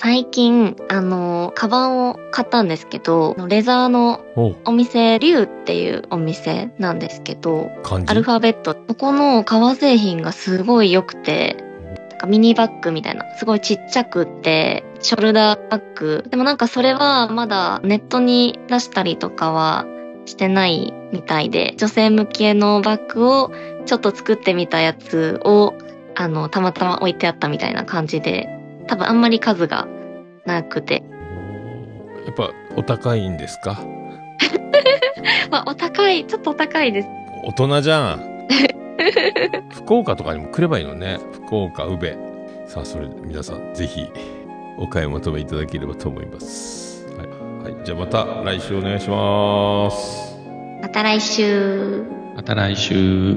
最近、あの、カバンを買ったんですけど、レザーのおお店、リュウっていうお店なんですけど、アルファベット。そこの革製品がすごい良くて、なんかミニバッグみたいな、すごいちっちゃくって、ショルダーバッグ。でもなんかそれはまだネットに出したりとかはしてないみたいで、女性向けのバッグをちょっと作ってみたやつを、あの、たまたま置いてあったみたいな感じで、多分あんまり数がなくて。やっぱお高いんですか？まあ、お高い、ちょっとお高いです。大人じゃん。福岡とかにも来ればいいのね。福岡、宇部。さあ、それで皆さん、ぜひ、お買い求めいただければと思います。はい。はい、じゃあまた来週お願いします。また来週。また来週。